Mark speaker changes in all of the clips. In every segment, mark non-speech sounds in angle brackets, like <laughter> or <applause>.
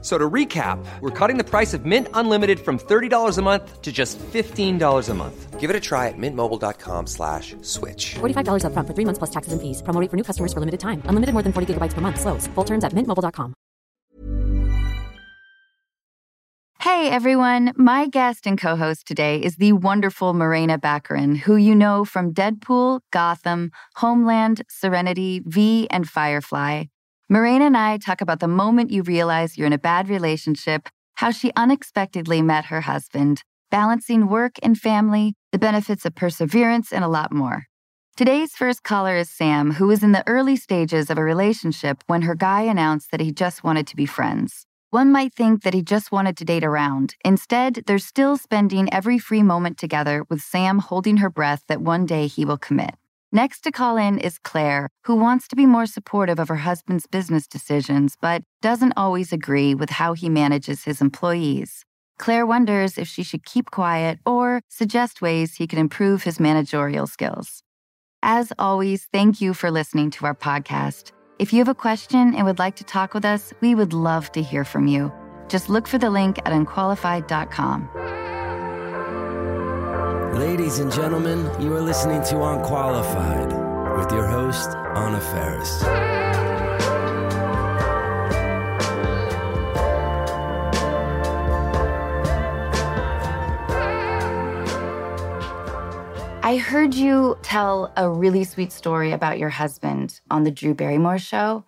Speaker 1: So to recap, we're cutting the price of Mint Unlimited from $30 a month to just $15 a month.
Speaker 2: Give it a try at mintmobile.com slash switch.
Speaker 3: $45 upfront for three months plus taxes and fees. Promo rate for new customers for limited time. Unlimited more than 40 gigabytes per month. Slows. Full terms at mintmobile.com.
Speaker 4: Hey everyone, my guest and co-host today is the wonderful Morena Baccarin, who you know from Deadpool, Gotham, Homeland, Serenity, V, and Firefly. Morena and I talk about the moment you realize you're in a bad relationship, how she unexpectedly met her husband, balancing work and family, the benefits of perseverance, and a lot more. Today's first caller is Sam, who was in the early stages of a relationship when her guy announced that he just wanted to be friends. One might think that he just wanted to date around. Instead, they're still spending every free moment together with Sam holding her breath that one day he will commit. Next to call in is Claire, who wants to be more supportive of her husband's business decisions, but doesn't always agree with how he manages his employees. Claire wonders if she should keep quiet or suggest ways he can improve his managerial skills. As always, thank you for listening to our podcast. If you have a question and would like to talk with us, we would love to hear from you. Just look for the link at unqualified.com.
Speaker 5: Ladies and gentlemen, you are listening to Unqualified with your host, Anna Faris.
Speaker 4: I heard you tell a really sweet story about your husband on the Drew Barrymore show.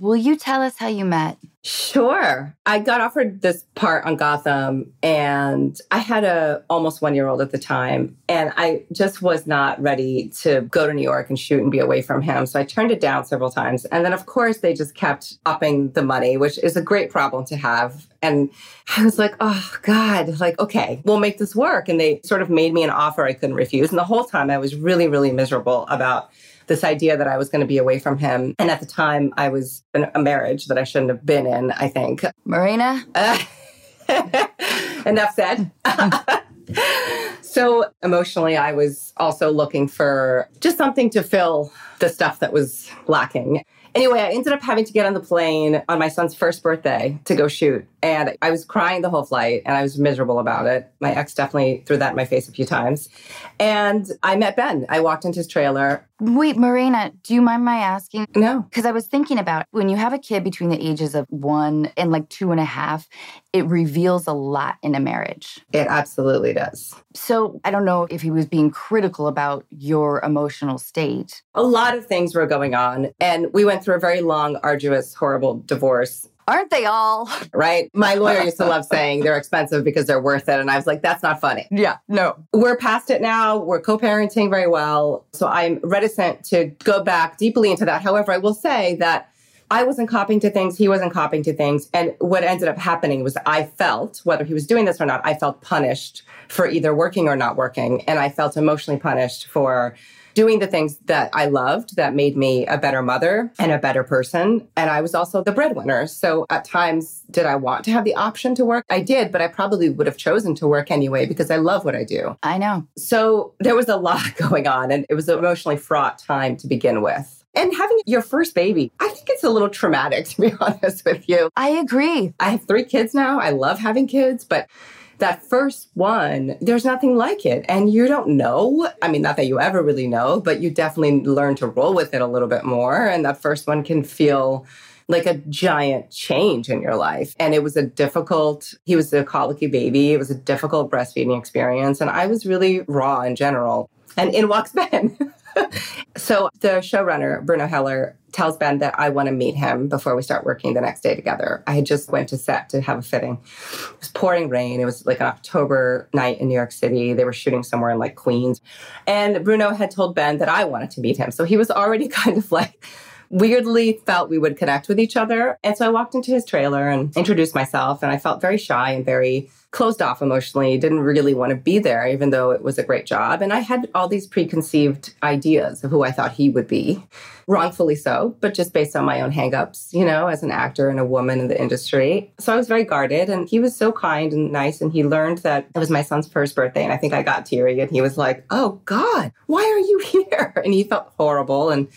Speaker 4: Will you tell us how you met?
Speaker 6: Sure. I got offered this part on Gotham and I had a almost 1-year-old at the time and I just was not ready to go to New York and shoot and be away from him. So I turned it down several times. And then of course they just kept upping the money, which is a great problem to have. And <laughs> I was like, "Oh god, like okay, we'll make this work." And they sort of made me an offer I couldn't refuse. And the whole time I was really really miserable about this idea that I was going to be away from him. And at the time, I was in a marriage that I shouldn't have been in, I think.
Speaker 4: Morena? Uh, <laughs>
Speaker 6: enough said. <laughs> so emotionally, I was also looking for just something to fill the stuff that was lacking. Anyway, I ended up having to get on the plane on my son's first birthday to go shoot. And I was crying the whole flight and I was miserable about it. My ex definitely threw that in my face a few times. And I met Ben. I walked into his trailer.
Speaker 4: Wait, Morena, do you mind my asking?
Speaker 6: No.
Speaker 4: Because I was thinking about when you have a kid between the ages of one and like two and a half, it reveals a lot in a marriage.
Speaker 6: It absolutely does.
Speaker 4: So I don't know if he was being critical about your emotional state.
Speaker 6: A lot of things were going on. And we went through a very long, arduous, horrible divorce.
Speaker 4: Aren't they all?
Speaker 6: Right? My lawyer used to love <laughs> saying they're expensive because they're worth it. And I was like, that's not funny.
Speaker 4: Yeah, no.
Speaker 6: We're past it now. We're co parenting very well. So I'm reticent to go back deeply into that. However, I will say that I wasn't copying to things, he wasn't copying to things. And what ended up happening was I felt, whether he was doing this or not, I felt punished for either working or not working. And I felt emotionally punished for doing the things that I loved that made me a better mother and a better person. And I was also the breadwinner. So at times, did I want to have the option to work? I did, but I probably would have chosen to work anyway because I love what I do.
Speaker 4: I know.
Speaker 6: So there was a lot <laughs> going on and it was an emotionally fraught time to begin with. And having your first baby, I think it's a little traumatic, <laughs> to be honest with you.
Speaker 4: I agree.
Speaker 6: I have three kids now. I love having kids, but that first one, there's nothing like it. And you don't know. I mean, not that you ever really know, but you definitely learn to roll with it a little bit more. And that first one can feel like a giant change in your life. And it was a difficult, he was a colicky baby. It was a difficult breastfeeding experience. And I was really raw in general. And in walks Ben. <laughs> so the showrunner, Bruno Heller, tells Ben that I want to meet him before we start working the next day together. I had just went to set to have a fitting. It was pouring rain. It was like an October night in New York City. They were shooting somewhere in like Queens. And Bruno had told Ben that I wanted to meet him. So he was already <laughs> kind of like weirdly felt we would connect with each other. And so I walked into his trailer and introduced myself, and I felt very shy and very closed off emotionally, didn't really want to be there, even though it was a great job. And I had all these preconceived ideas of who I thought he would be, wrongfully so, but just based on my own hangups, you know, as an actor and a woman in the industry. So I was very guarded, and he was so kind and nice. And he learned that it was my son's first birthday. And I think I got teary, and he was like, Oh God, why are you <laughs> here? And he felt horrible. And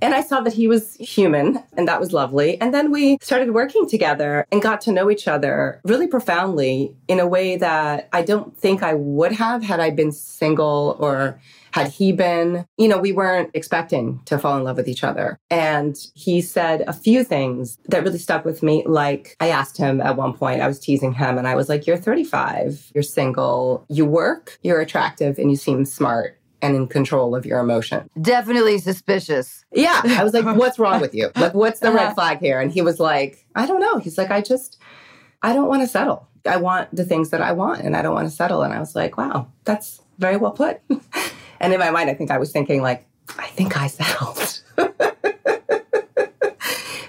Speaker 6: and I saw that he was human, and that was lovely. And then we started working together and got to know each other really profoundly in a way that I don't think I would have had I been single or had he been, you know, we weren't expecting to fall in love with each other. And he said a few things that really stuck with me. Like I asked him at one point, I was teasing him and I was like, You're 35, you're single, you work, you're attractive, and you seem smart and in control of your emotion.
Speaker 4: Definitely suspicious.
Speaker 6: Yeah. I was like, what's wrong with you? Like, what's the red uh-huh. flag here? And he was like, I don't know. He's like, I just, I don't want to settle. I want the things that I want and I don't want to settle. And I was like, wow, that's very well put. <laughs> and in my mind, I think I was thinking, like, I think I settled. <laughs>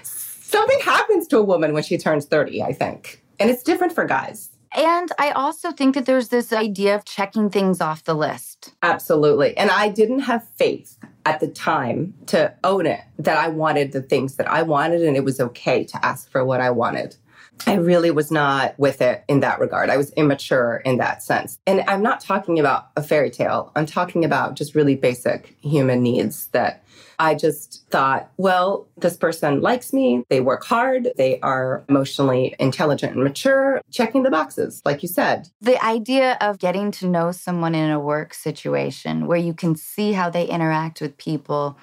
Speaker 6: Something happens to a woman when she turns 30, I think. And it's different for guys.
Speaker 4: And I also think that there's this idea of checking things off the list.
Speaker 6: Absolutely. And I didn't have faith at the time to own it that I wanted the things that I wanted and it was okay to ask for what I wanted. I really was not with it in that regard. I was immature in that sense. And I'm not talking about a fairy tale. I'm talking about just really basic human needs that I just thought, well, this person likes me. They work hard. They are emotionally intelligent and mature, checking the boxes, like you said.
Speaker 4: The idea of getting to know someone in a work situation where you can see how they interact with people,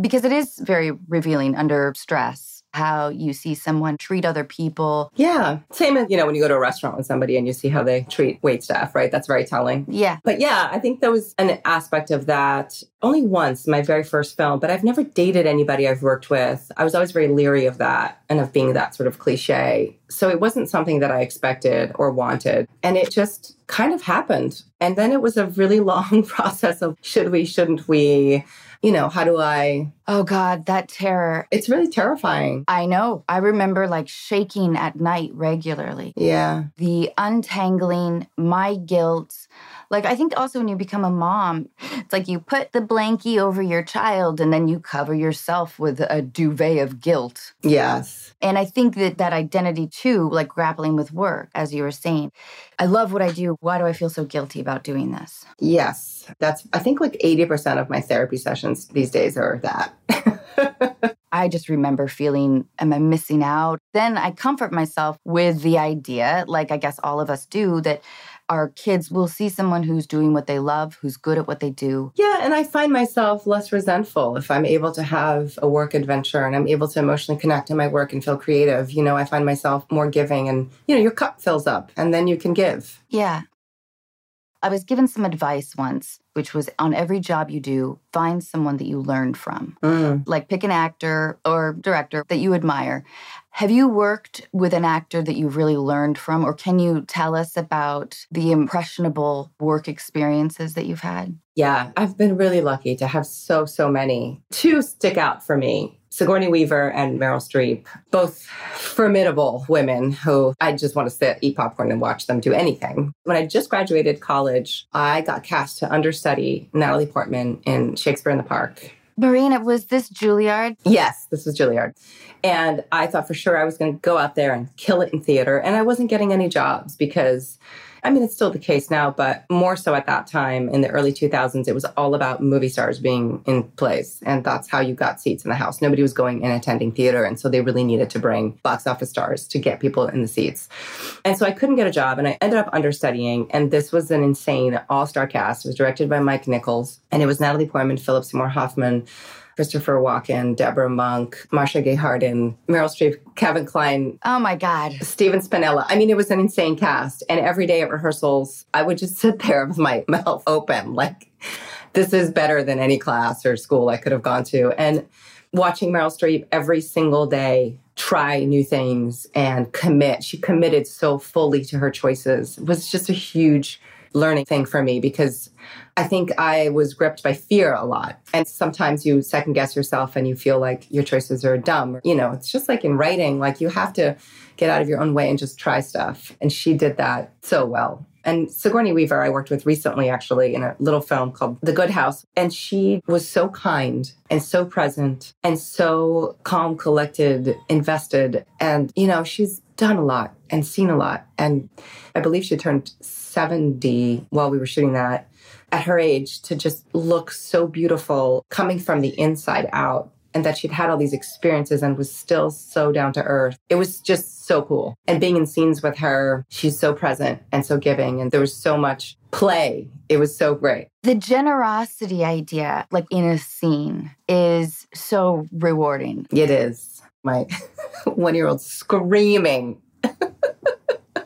Speaker 4: because it is very revealing under stress how you see someone treat other people.
Speaker 6: Yeah. Same as, you know, when you go to a restaurant with somebody and you see how they treat wait staff, right? That's very telling.
Speaker 4: Yeah.
Speaker 6: But yeah, I think there was an aspect of that only once, my very first film, but I've never dated anybody I've worked with. I was always very leery of that and of being that sort of cliche. So it wasn't something that I expected or wanted. And it just kind of happened. And then it was a really <laughs> long <laughs> process of should we, shouldn't we? You know, how do I?
Speaker 4: Oh God, that terror.
Speaker 6: It's really terrifying.
Speaker 4: I know. I remember like shaking at night regularly.
Speaker 6: Yeah.
Speaker 4: The untangling, my guilt. Like, I think also when you become a mom, it's like you put the blankie over your child and then you cover yourself with a duvet of guilt.
Speaker 6: Yes.
Speaker 4: And I think that that identity too, like grappling with work, as you were saying, I love what I do. Why do I feel so guilty about doing this?
Speaker 6: Yes. That's, I think, like 80% of my therapy sessions these days are that. <laughs>
Speaker 4: I just remember feeling, am I missing out? Then I comfort myself with the idea, like I guess all of us do, that our kids will see someone who's doing what they love, who's good at what they do.
Speaker 6: Yeah, and I find myself less resentful if I'm able to have a work adventure and I'm able to emotionally connect in my work and feel creative. You know, I find myself more giving and, you know, your cup fills up and then you can give.
Speaker 4: Yeah. I was given some advice once, which was on every job you do, find someone that you learned from.
Speaker 6: Mm.
Speaker 4: Like pick an actor or director that you admire. Have you worked with an actor that you've really learned from, or can you tell us about the impressionable work experiences that you've had?
Speaker 6: Yeah, I've been really lucky to have so, so many. Two stick out for me. Sigourney Weaver and Meryl Streep, both formidable women who I just want to sit, eat popcorn, and watch them do anything. When I just graduated college, I got cast to understudy Natalie Portman in Shakespeare in the Park.
Speaker 4: Morena, was this Juilliard?
Speaker 6: Yes, this was Juilliard. And I thought for sure I was going to go out there and kill it in theater. And I wasn't getting any jobs because I mean, it's still the case now, but more so at that time in the early 2000s, it was all about movie stars being in plays. And that's how you got seats in the house. Nobody was going and attending theater. And so they really needed to bring box office stars to get people in the seats. And so I couldn't get a job and I ended up understudying. And this was an insane all star cast. It was directed by Mike Nichols and it was Natalie Portman, Philip Seymour Hoffman. Christopher Walken, Debra Monk, Marcia Gay Harden, Meryl Streep, Kevin Kline.
Speaker 4: Oh my God.
Speaker 6: Stephen Spinella. I mean, it was an insane cast. And every day at rehearsals, I would just <laughs> sit there with my mouth open, like, this is better than any class or school I could have gone to. And watching Meryl Streep every single day try new things and commit. She committed so fully to her choices. It was just a huge learning thing for me because I think I was gripped by fear a lot. And sometimes you second guess yourself and you feel like your choices are dumb. You know, it's just like in writing, like you have to get out of your own way and just try stuff. And she did that so well. And Sigourney Weaver, I worked with recently, actually, in a little film called The Good House. And she was so kind and so present and so calm, collected, invested. And, you know, she's done a lot and seen a lot. And I believe she turned 70 while we were shooting that at her age to just look so beautiful coming from the inside out and that she'd had all these experiences and was still so down to earth. It was just so cool. And being in scenes with her, she's so present and so giving. And there was so much play. It was so great.
Speaker 4: The generosity idea, like in a scene, is so rewarding.
Speaker 6: It is. My <laughs> one year old screaming.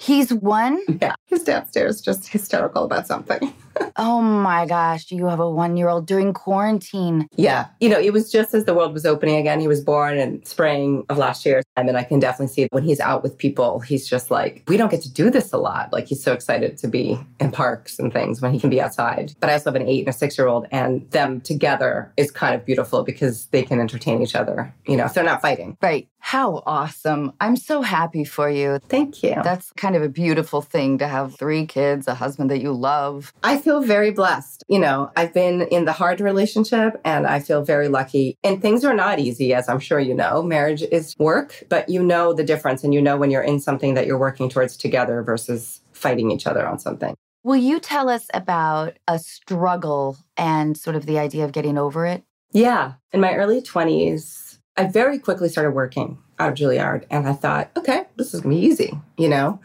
Speaker 4: He's one?
Speaker 6: Yeah. He's downstairs just hysterical about something.
Speaker 4: Oh my gosh, you have a one year old during quarantine.
Speaker 6: Yeah. You know, it was just as the world was opening again. He was born in spring of last year. And mean, I can definitely see when he's out with people, he's just like, we don't get to do this a lot. Like, he's so excited to be in parks and things when he can be outside. But I also have an eight and a six year old, and them together is kind of beautiful because they can entertain each other, you know, if they're not fighting.
Speaker 4: Right. How awesome. I'm so happy for you.
Speaker 6: Thank you.
Speaker 4: That's kind of a beautiful thing to have three kids, a husband that you love.
Speaker 6: I feel very blessed. You know, I've been in the hard relationship and I feel very lucky. And things are not easy, as I'm sure you know. Marriage is work, but you know the difference and you know when you're in something that you're working towards together versus fighting each other on something.
Speaker 4: Will you tell us about a struggle and sort of the idea of getting over it?
Speaker 6: Yeah. In my early 20s, I very quickly started working out of Juilliard and I thought, okay, this is gonna be easy, you know?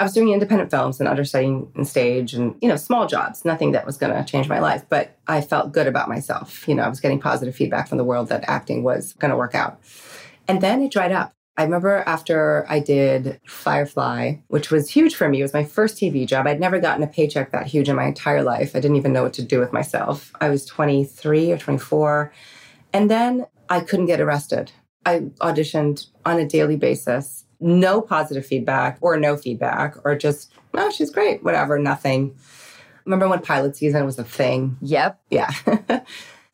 Speaker 6: I was doing independent films and understudying in stage and, you know, small jobs, nothing that was gonna change my life, but I felt good about myself. You know, I was getting positive feedback from the world that acting was gonna work out. And then it dried up. I remember after I did Firefly, which was huge for me, it was my first TV job. I'd never gotten a paycheck that huge in my entire life. I didn't even know what to do with myself. I was 23 or 24. And then I couldn't get arrested. I auditioned on a daily basis, no positive feedback or no feedback, or just, oh, she's great, whatever, nothing. Remember when pilot season was a thing?
Speaker 4: Yep.
Speaker 6: Yeah. <laughs>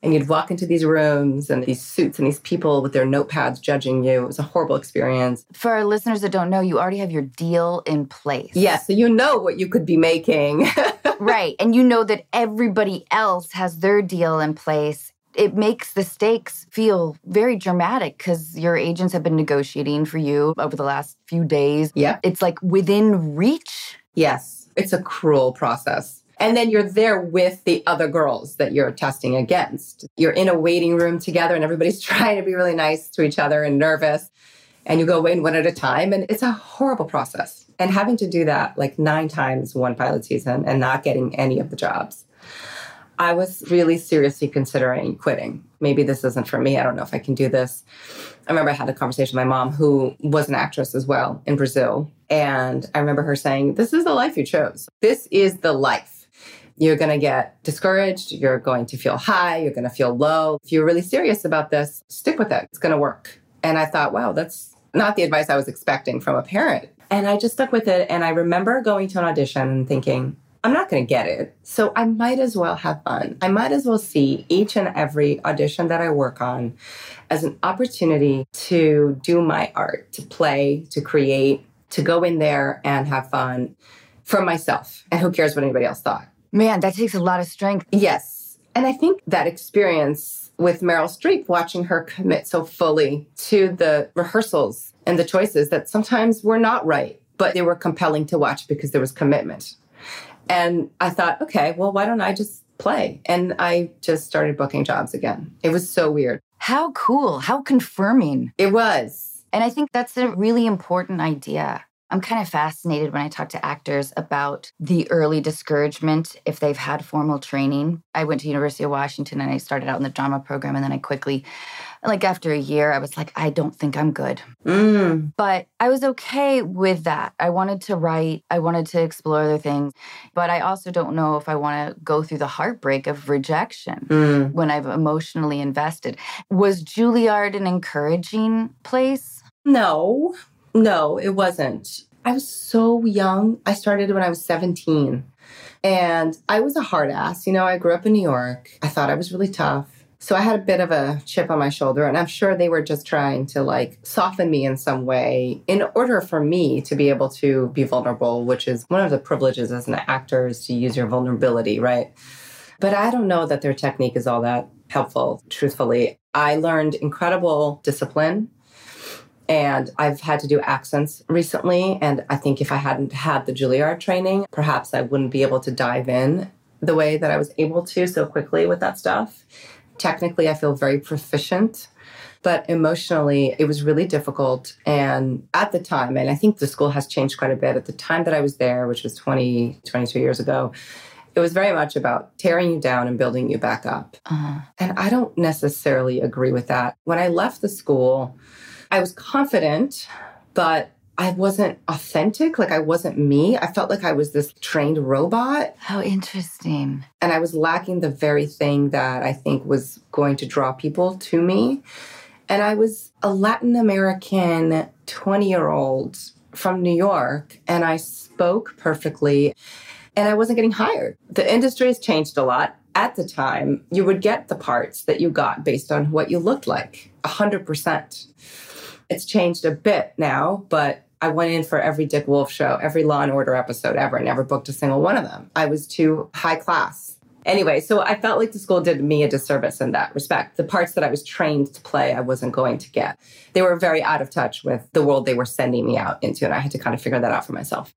Speaker 6: and you'd walk into these rooms and these suits and these people with their notepads judging you. It was a horrible experience.
Speaker 4: For our listeners that don't know, you already have your deal in place.
Speaker 6: Yeah, so you know what you could be making. <laughs>
Speaker 4: right. And you know that everybody else has their deal in place it makes the stakes feel very dramatic because your agents have been negotiating for you over the last few days.
Speaker 6: Yeah.
Speaker 4: It's like within reach.
Speaker 6: Yes. It's a cruel process. And then you're there with the other girls that you're testing against. You're in a waiting room together and everybody's <laughs> trying to be really nice to each other and nervous. And you go in one at a time. And it's a horrible process. And having to do that like nine times one pilot season and not getting any of the jobs I was really seriously considering quitting. Maybe this isn't for me. I don't know if I can do this. I remember I had a conversation with my mom, who was an actress as well in Brazil. And I remember her saying, This is the life you chose. This is the life. You're going to get discouraged. You're going to feel high. You're going to feel low. If you're really serious about this, stick with it. It's going to work. And I thought, wow, that's not the advice I was expecting from a parent. And I just stuck with it. And I remember going to an audition and thinking, I'm not going to get it. So I might as well have fun. I might as well see each and every audition that I work on as an opportunity to do my art, to play, to create, to go in there and have fun for myself. And who cares what anybody else thought?
Speaker 4: Man, that takes a lot of strength.
Speaker 6: Yes. And I think that experience with Meryl Streep, watching her commit so fully to the rehearsals and the choices that sometimes were not right, but they were compelling to watch because there was commitment. And I thought, okay, well, why don't I just play? And I just started booking jobs again. It was so weird.
Speaker 4: How cool. How confirming.
Speaker 6: It was.
Speaker 4: And I think that's a really important idea. I'm kind of fascinated when I talk to actors about the early discouragement if they've had formal training. I went to University of Washington and I started out in the drama program and then I quickly like after a year I was like I don't think I'm good.
Speaker 6: Mm.
Speaker 4: But I was okay with that. I wanted to write, I wanted to explore other things, but I also don't know if I want to go through the heartbreak of rejection
Speaker 6: Mm.
Speaker 4: when I've emotionally invested. Was Juilliard an encouraging place?
Speaker 6: No, no, it wasn't. I was so young. I started when I was 17. And I was a hard ass. You know, I grew up in New York. I thought I was really tough. So I had a bit of a chip on my shoulder, and I'm sure they were just trying to like soften me in some way in order for me to be able to be vulnerable, which is one of the privileges as an actor is to use your vulnerability, right? But I don't know that their technique is all that helpful, truthfully. I learned incredible discipline and I've had to do accents recently. And I think if I hadn't had the Juilliard training, perhaps I wouldn't be able to dive in the way that I was able to so quickly with that stuff. Technically, I feel very proficient, but emotionally, it was really difficult. And at the time, and I think the school has changed quite a bit, at the time that I was there, which was 20, 22 years ago, it was very much about tearing you down and building you back up. Uh-huh. And I don't necessarily agree with that. When I left the school, I was confident, but I wasn't authentic. Like I wasn't me. I felt like I was this trained robot.
Speaker 4: How interesting.
Speaker 6: And I was lacking the very thing that I think was going to draw people to me. And I was a Latin American 20 year old from New York, and I spoke perfectly, and I wasn't getting hired. The industry has changed a lot. At the time, you would get the parts that you got based on what you looked like, 100%. It's changed a bit now, but I went in for every Dick Wolf show, every Law and Order episode ever, I never booked a single one of them. I was too high class. Anyway, so I felt like the school did me a disservice in that respect. The parts that I was trained to play, I wasn't going to get. They were very out of touch with the world they were sending me out into, and I had to kind of figure that out for myself.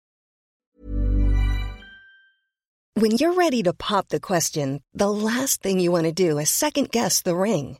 Speaker 7: When you're ready to pop the question, the last thing you want to do is second guess the ring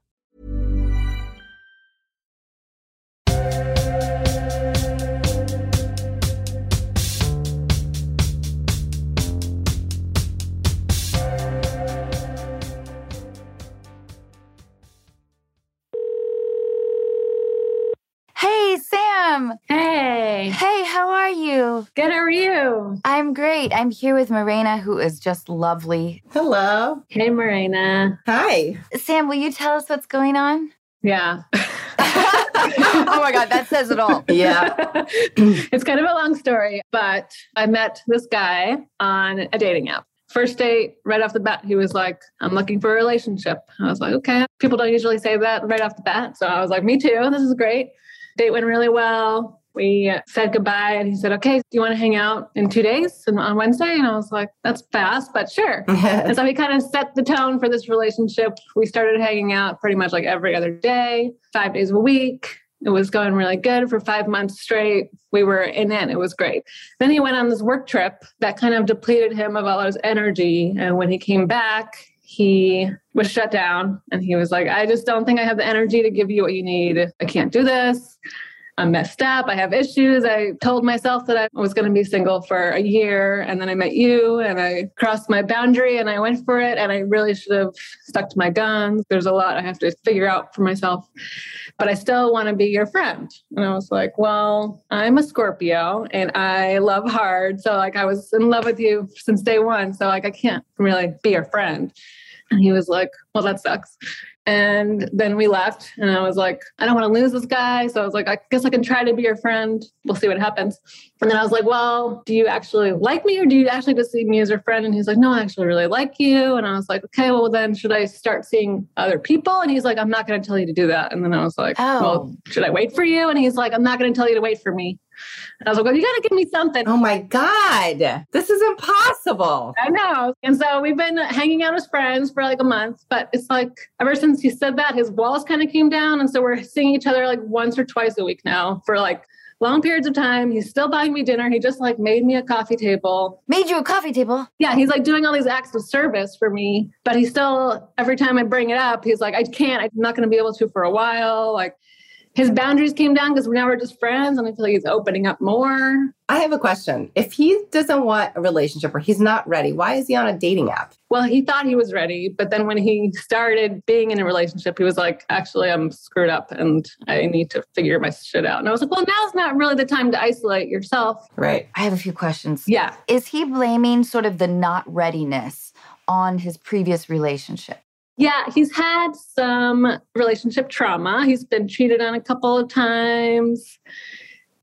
Speaker 4: Sam.
Speaker 8: Hey.
Speaker 4: Hey, how are you?
Speaker 8: Good, how are you?
Speaker 4: I'm great. I'm here with Morena, who is just lovely.
Speaker 6: Hello.
Speaker 8: Hey, Morena.
Speaker 6: Hi.
Speaker 4: Sam, will you tell us what's going on?
Speaker 8: Yeah. <laughs>
Speaker 4: oh my God, that says it all. <laughs>
Speaker 6: Yeah. <laughs>
Speaker 8: it's kind of a long story, but I met this guy on a dating app. First date, right off the bat, he was like, I'm looking for a relationship. I was like, okay. People don't usually say that right off the bat. So I was like, me too. This is great. Date went really well. We said goodbye and he said, okay, do you want to hang out in two days and on Wednesday? And I was like, that's fast, but sure. <laughs> and so he kind of set the tone for this relationship. We started hanging out pretty much like every other day, five days a week. It was going really good for five months straight. We were in it. It was great. Then he went on this work trip that kind of depleted him of all his energy. And when he came back, he was shut down and he was like, I just don't think I have the energy to give you what you need. I can't do this. I'm messed up. I have issues. I told myself that I was going to be single for a year. And then I met you and I crossed my boundary and I went for it. And I really should have stuck to my guns. There's a lot I have to figure out for myself, but I still want to be your friend. And I was like, well, I'm a Scorpio and I love hard. So, like, I was in love with you since day one. So, like, I can't really be your friend. And he was like, well, that sucks. And then we left, and I was like, I don't want to lose this guy. So I was like, I guess I can try to be your friend. We'll see what happens. And then I was like, Well, do you actually like me, or do you actually just see me as your friend? And he's like, No, I actually really like you. And I was like, Okay, well, then should I start seeing other people? And he's like, I'm not going to tell you to do that. And then I was like,
Speaker 4: Oh.
Speaker 8: Well, should I wait for you? And he's like, I'm not going to tell you to wait for me. And I was like, well, you got to give me something.
Speaker 6: Oh my God. This is impossible.
Speaker 8: I know. And so we've been hanging out as friends for like a month, but it's like ever since he said that, his walls kind of came down. And so we're seeing each other like once or twice a week now for like long periods of time. He's still buying me dinner. He just like made me a coffee table.
Speaker 4: Made you a coffee table?
Speaker 8: Yeah, he's like doing all these acts of service for me, but he still, every time I bring it up, he's like, I can't, I'm not going to be able to for a while. Like, his boundaries came down because now we're just friends and I feel like he's opening up more.
Speaker 6: I have a question. If he doesn't want a relationship or he's not ready, why is he on a dating app?
Speaker 8: Well, he thought he was ready, but then when he started being in a relationship, he was like, actually, I'm screwed up and I need to figure my shit out. And I was like, well, now's not really the time to isolate yourself.
Speaker 6: Right.
Speaker 4: I have a few questions.
Speaker 8: Yeah.
Speaker 4: Is he blaming sort of the not readiness on his previous relationship?
Speaker 8: Yeah, he's had some relationship trauma. He's been cheated on a couple of times.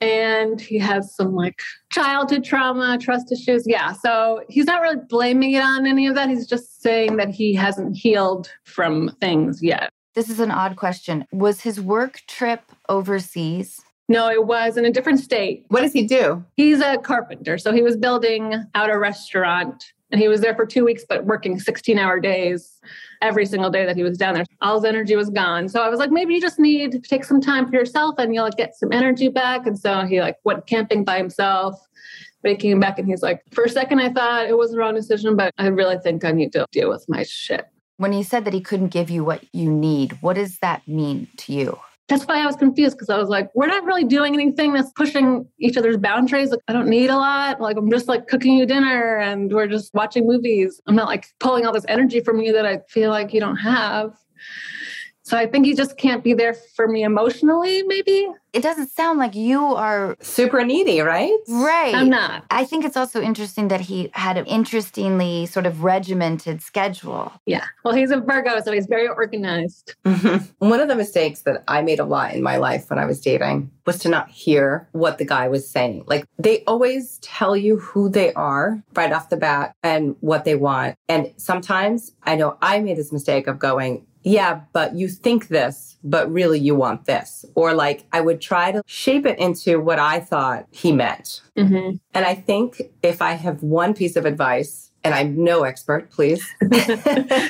Speaker 8: And he has some like childhood trauma, trust issues. Yeah. So he's not really blaming it on any of that. He's just saying that he hasn't healed from things yet.
Speaker 4: This is an odd question. Was his work trip overseas?
Speaker 8: No, it was in a different state.
Speaker 6: What does he do?
Speaker 8: He's a carpenter. So he was building out a restaurant and he was there for two weeks, but working 16 hour days every single day that he was down there. All his energy was gone. So I was like, maybe you just need to take some time for yourself and you'll get some energy back. And so he like went camping by himself. But he came back and he's like, for a second, I thought it was the wrong decision, but I really think I need to deal with my shit.
Speaker 4: When he said that he couldn't give you what you need, what does that mean to you?
Speaker 8: That's why I was confused because I was like, we're not really doing anything that's pushing each other's boundaries. Like, I don't need a lot. Like, I'm just like cooking you dinner and we're just watching movies. I'm not like pulling all this energy from you that I feel like you don't have. So I think he just can't be there for me emotionally, maybe.
Speaker 4: It doesn't sound like you are
Speaker 6: super needy, right?
Speaker 4: Right.
Speaker 8: I'm not.
Speaker 4: I think it's also interesting that he had an interestingly sort of regimented schedule.
Speaker 8: Yeah. Well, he's a Virgo, so he's very organized.
Speaker 6: Mm-hmm. One of the mistakes that I made a lot in my life when I was dating was to not hear what the guy was saying. Like they always tell you who they are right off the bat and what they want. And sometimes I know I made this mistake of going, yeah, but you think this, but really you want this. Or like I would try to shape it into what I thought he meant.
Speaker 8: Mm-hmm.
Speaker 6: And I think if I have one piece of advice, and I'm no expert, please <laughs>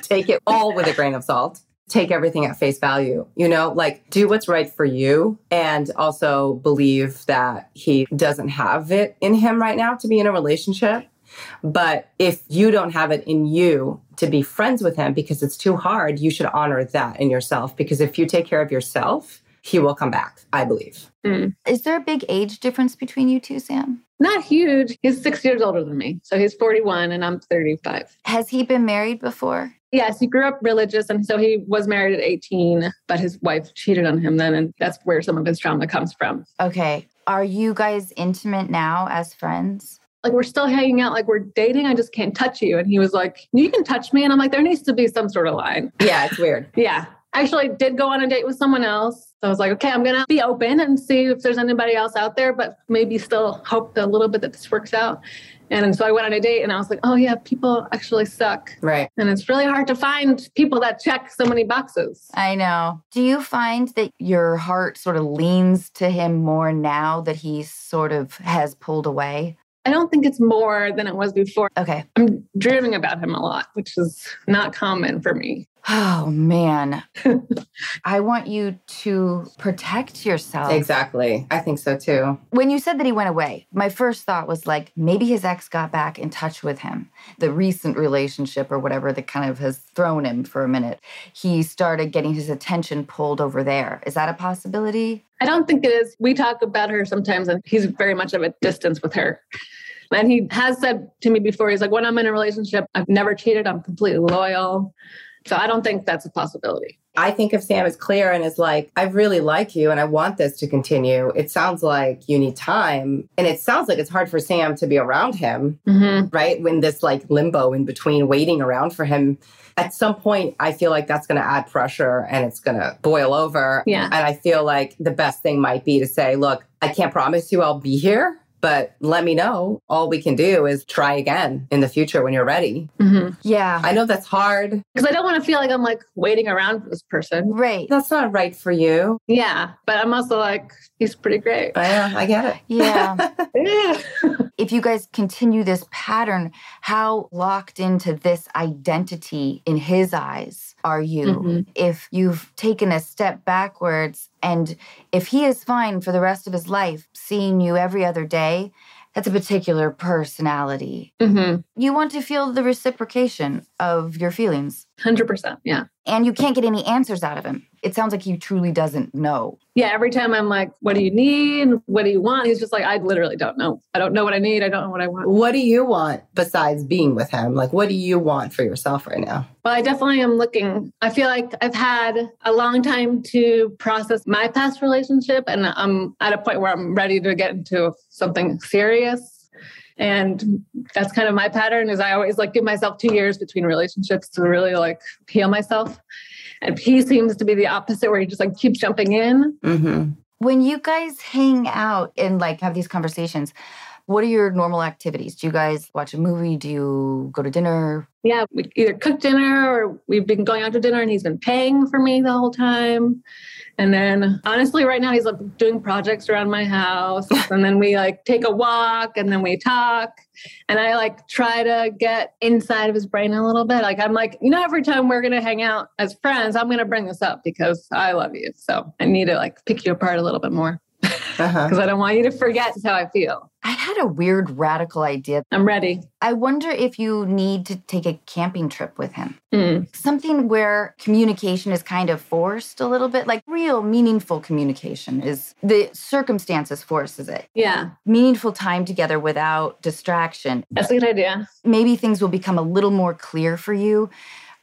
Speaker 6: take it all with a grain of salt. Take everything at face value, you know, like do what's right for you and also believe that he doesn't have it in him right now to be in a relationship. But if you don't have it in you to be friends with him because it's too hard, you should honor that in yourself. Because if you take care of yourself, he will come back, I believe.
Speaker 8: Mm.
Speaker 4: Is there a big age difference between you two, Sam?
Speaker 8: Not huge. He's six years older than me. So he's 41 and I'm 35.
Speaker 4: Has he been married before?
Speaker 8: Yes, he grew up religious. And so he was married at 18, but his wife cheated on him then. And that's where some of his trauma comes from.
Speaker 4: Okay. Are you guys intimate now as friends?
Speaker 8: Like we're still hanging out like we're dating i just can't touch you and he was like you can touch me and i'm like there needs to be some sort of line
Speaker 6: Yeah, it's weird. <laughs>
Speaker 8: yeah Actually I actually did go on a date with someone else so i was like okay i'm gonna be open and see if there's anybody else out there but maybe still hope a little bit that this works out and so i went on a date and i was like oh yeah people actually suck
Speaker 6: Right.
Speaker 8: and it's really hard to find people that check so many boxes
Speaker 4: I know. Do you find that your heart sort of leans to him more now that he sort of has pulled away?
Speaker 8: I don't think it's more than it was before
Speaker 4: Okay.
Speaker 8: i'm dreaming about him a lot which is not common for me
Speaker 4: Oh, man. <laughs> I want you to protect yourself.
Speaker 6: Exactly. I think so too.
Speaker 4: When you said that he went away, my first thought was like maybe his ex got back in touch with him. The recent relationship or whatever that kind of has thrown him for a minute. He started getting his attention pulled over there. Is that a possibility?
Speaker 8: I don't think it is. We talk about her sometimes, and he's very much of a distance with her. And he has said to me before, he's like, when I'm in a relationship, I've never cheated. I'm completely loyal. So I don't think that's a possibility.
Speaker 6: I think if Sam is clear and is like, I really like you and I want this to continue, it sounds like you need time. And it sounds like it's hard for Sam to be around him,
Speaker 8: Mm-hmm.
Speaker 6: right? When this like limbo in between waiting around for him. At some point, I feel like that's going to add pressure and it's going to boil over.
Speaker 8: Yeah.
Speaker 6: And I feel like the best thing might be to say, look, I can't promise you I'll be here, but let me know. All we can do is try again in the future when you're ready.
Speaker 8: Mm-hmm.
Speaker 4: Yeah.
Speaker 6: I know that's hard.
Speaker 8: Because I don't want to feel like I'm like waiting around for this person.
Speaker 4: Right.
Speaker 6: That's not right for you.
Speaker 8: Yeah. But I'm also like, he's pretty great.
Speaker 6: Yeah, I get it.
Speaker 4: Yeah. <laughs>
Speaker 8: Yeah. <laughs>
Speaker 4: if you guys continue this pattern, how locked into this identity in his eyes are you?
Speaker 8: Mhm.
Speaker 4: If you've taken a step backwards and if he is fine for the rest of his life seeing you every other day, that's a particular personality.
Speaker 8: Mm-hmm.
Speaker 4: You want to feel the reciprocation of your feelings.
Speaker 8: 100%. Yeah.
Speaker 4: And you can't get any answers out of him. It sounds like he truly doesn't know.
Speaker 8: Yeah. Every time I'm like, what do you need? What do you want? He's just like, I literally don't know. I don't know what I need. I don't know what I want.
Speaker 6: What do you want besides being with him? Like, what do you want for yourself right now?
Speaker 8: Well, I definitely am looking. I feel like I've had a long time to process my past relationship, and I'm at a point where I'm ready to get into something serious. And that's kind of my pattern is I always like give myself two years between relationships to really like heal myself. And he seems to be the opposite where he just like keeps jumping in.
Speaker 6: Mm-hmm.
Speaker 4: When you guys hang out and like have these conversations, what are your normal activities? Do you guys watch a movie? Do you go to dinner?
Speaker 8: Yeah, we either cook dinner or we've been going out to dinner and he's been paying for me the whole time. And then honestly, right now he's like doing projects around my house. <laughs> and then we like take a walk and then we talk. And I like try to get inside of his brain a little bit. Like I'm like, you know, every time we're gonna hang out as friends, I'm gonna bring this up because I love you. So I need to like pick you apart a little bit more.
Speaker 6: Uh-huh. <laughs>
Speaker 8: Because I don't want you to forget how I feel.
Speaker 4: I had a weird radical idea.
Speaker 8: I'm ready.
Speaker 4: I wonder if you need to take a camping trip with him.
Speaker 8: Mm.
Speaker 4: Something where communication is kind of forced a little bit, like real meaningful communication is the circumstances forces it.
Speaker 8: Yeah,
Speaker 4: Meaningful time together without distraction.
Speaker 8: that's a good idea.
Speaker 4: Maybe things will become a little more clear for you.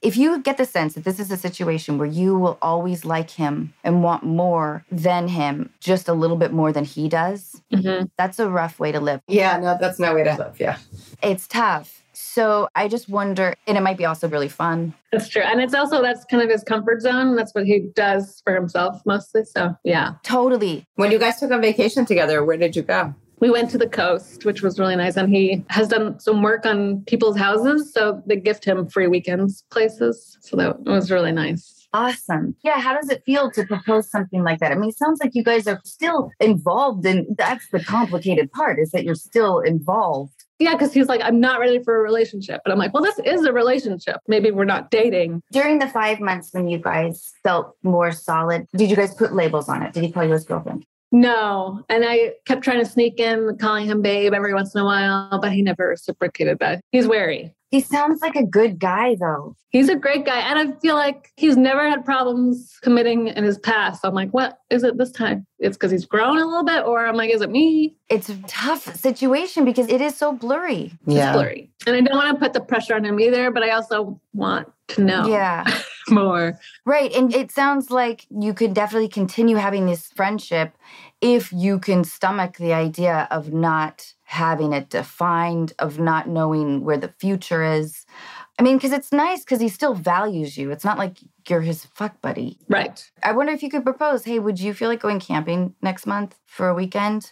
Speaker 4: If you get the sense that this is a situation where you will always like him and want more than him, just a little bit more than he does,
Speaker 8: Mhm.
Speaker 4: that's a rough way to live.
Speaker 6: Yeah, no, that's no way to live. Yeah.
Speaker 4: It's tough. So I just wonder, and it might be also really fun.
Speaker 8: That's true. And it's also, that's kind of his comfort zone. That's what he does for himself mostly. So, yeah.
Speaker 4: Totally.
Speaker 6: When you guys took a vacation together, where did you go?
Speaker 8: We went to the coast, which was really nice. And he has done some work on people's houses. So they gift him free weekends places. So that was really nice.
Speaker 4: Awesome. Yeah. How does it feel to propose something like that? I mean, it sounds like you guys are still involved, and that's the complicated part is that you're still involved.
Speaker 8: Yeah, because he's like, I'm not ready for a relationship. But I'm like, well, this is a relationship. Maybe we're not dating.
Speaker 4: During the five months when you guys felt more solid, did you guys put labels on it? Did he call you his girlfriend?
Speaker 8: No. And I kept trying to sneak in calling him babe every once in a while, but he never reciprocated that. He's wary.
Speaker 4: He sounds like a good guy, though.
Speaker 8: He's a great guy. And I feel like he's never had problems committing in his past. I'm like, what is it this time? It's because he's grown a little bit, or I'm like, is it me?
Speaker 4: It's a tough situation because it is so blurry.
Speaker 6: Yeah.
Speaker 8: It's blurry. And I don't want to put the pressure on him either, but I also want to know
Speaker 4: Yeah. <laughs>
Speaker 8: more.
Speaker 4: Right. And it sounds like you could definitely continue having this friendship if you can stomach the idea of not having it defined, of not knowing where the future is. I mean, because it's nice because he still values you. It's not like you're his fuck buddy.
Speaker 8: Right.
Speaker 4: I wonder if you could propose, hey, would you feel like going camping next month for a weekend?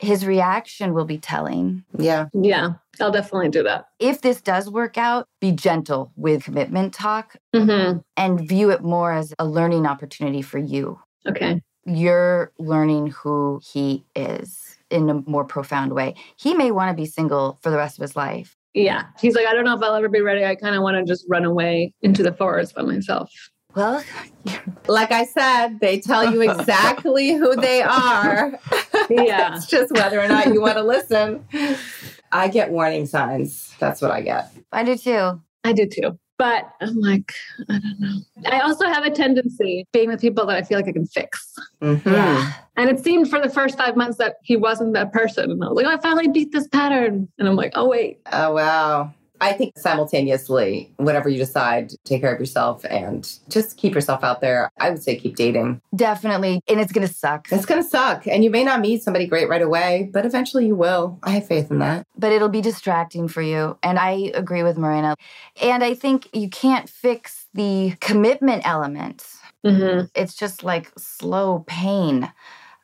Speaker 4: His reaction will be telling.
Speaker 6: Yeah.
Speaker 8: Yeah. I'll definitely do that.
Speaker 4: If this does work out, be gentle with commitment talk
Speaker 8: Mm-hmm.
Speaker 4: and view it more as a learning opportunity for you.
Speaker 8: Okay.
Speaker 4: You're learning who he is in a more profound way. He may want to be single for the rest of his life.
Speaker 8: Yeah. He's like, I don't know if I'll ever be ready. I kind of want to just run away into the forest by myself.
Speaker 4: Well, <laughs>
Speaker 6: Like I said, they tell you exactly who they are. <laughs>
Speaker 8: Yeah.
Speaker 6: it's just whether or not you want to listen. I get warning signs. That's what I get.
Speaker 4: I do too.
Speaker 8: I do too. But I'm like, I don't know. I also have a tendency being with people that I feel like I can fix.
Speaker 6: Mhm.
Speaker 4: Yeah.
Speaker 8: And it seemed for the first five months that he wasn't that person. And I was like, oh, I finally beat this pattern. And I'm like, oh, wait.
Speaker 6: Oh, wow. I think simultaneously, whatever you decide, take care of yourself and just keep yourself out there. I would say keep dating.
Speaker 4: Definitely. And it's going to suck,
Speaker 6: It's going to suck. And you may not meet somebody great right away, but eventually you will. I have faith in that.
Speaker 4: but it'll be distracting for you. And I agree with Morena. And I think you can't fix the commitment element.
Speaker 8: Mm-hmm.
Speaker 4: It's just like slow pain.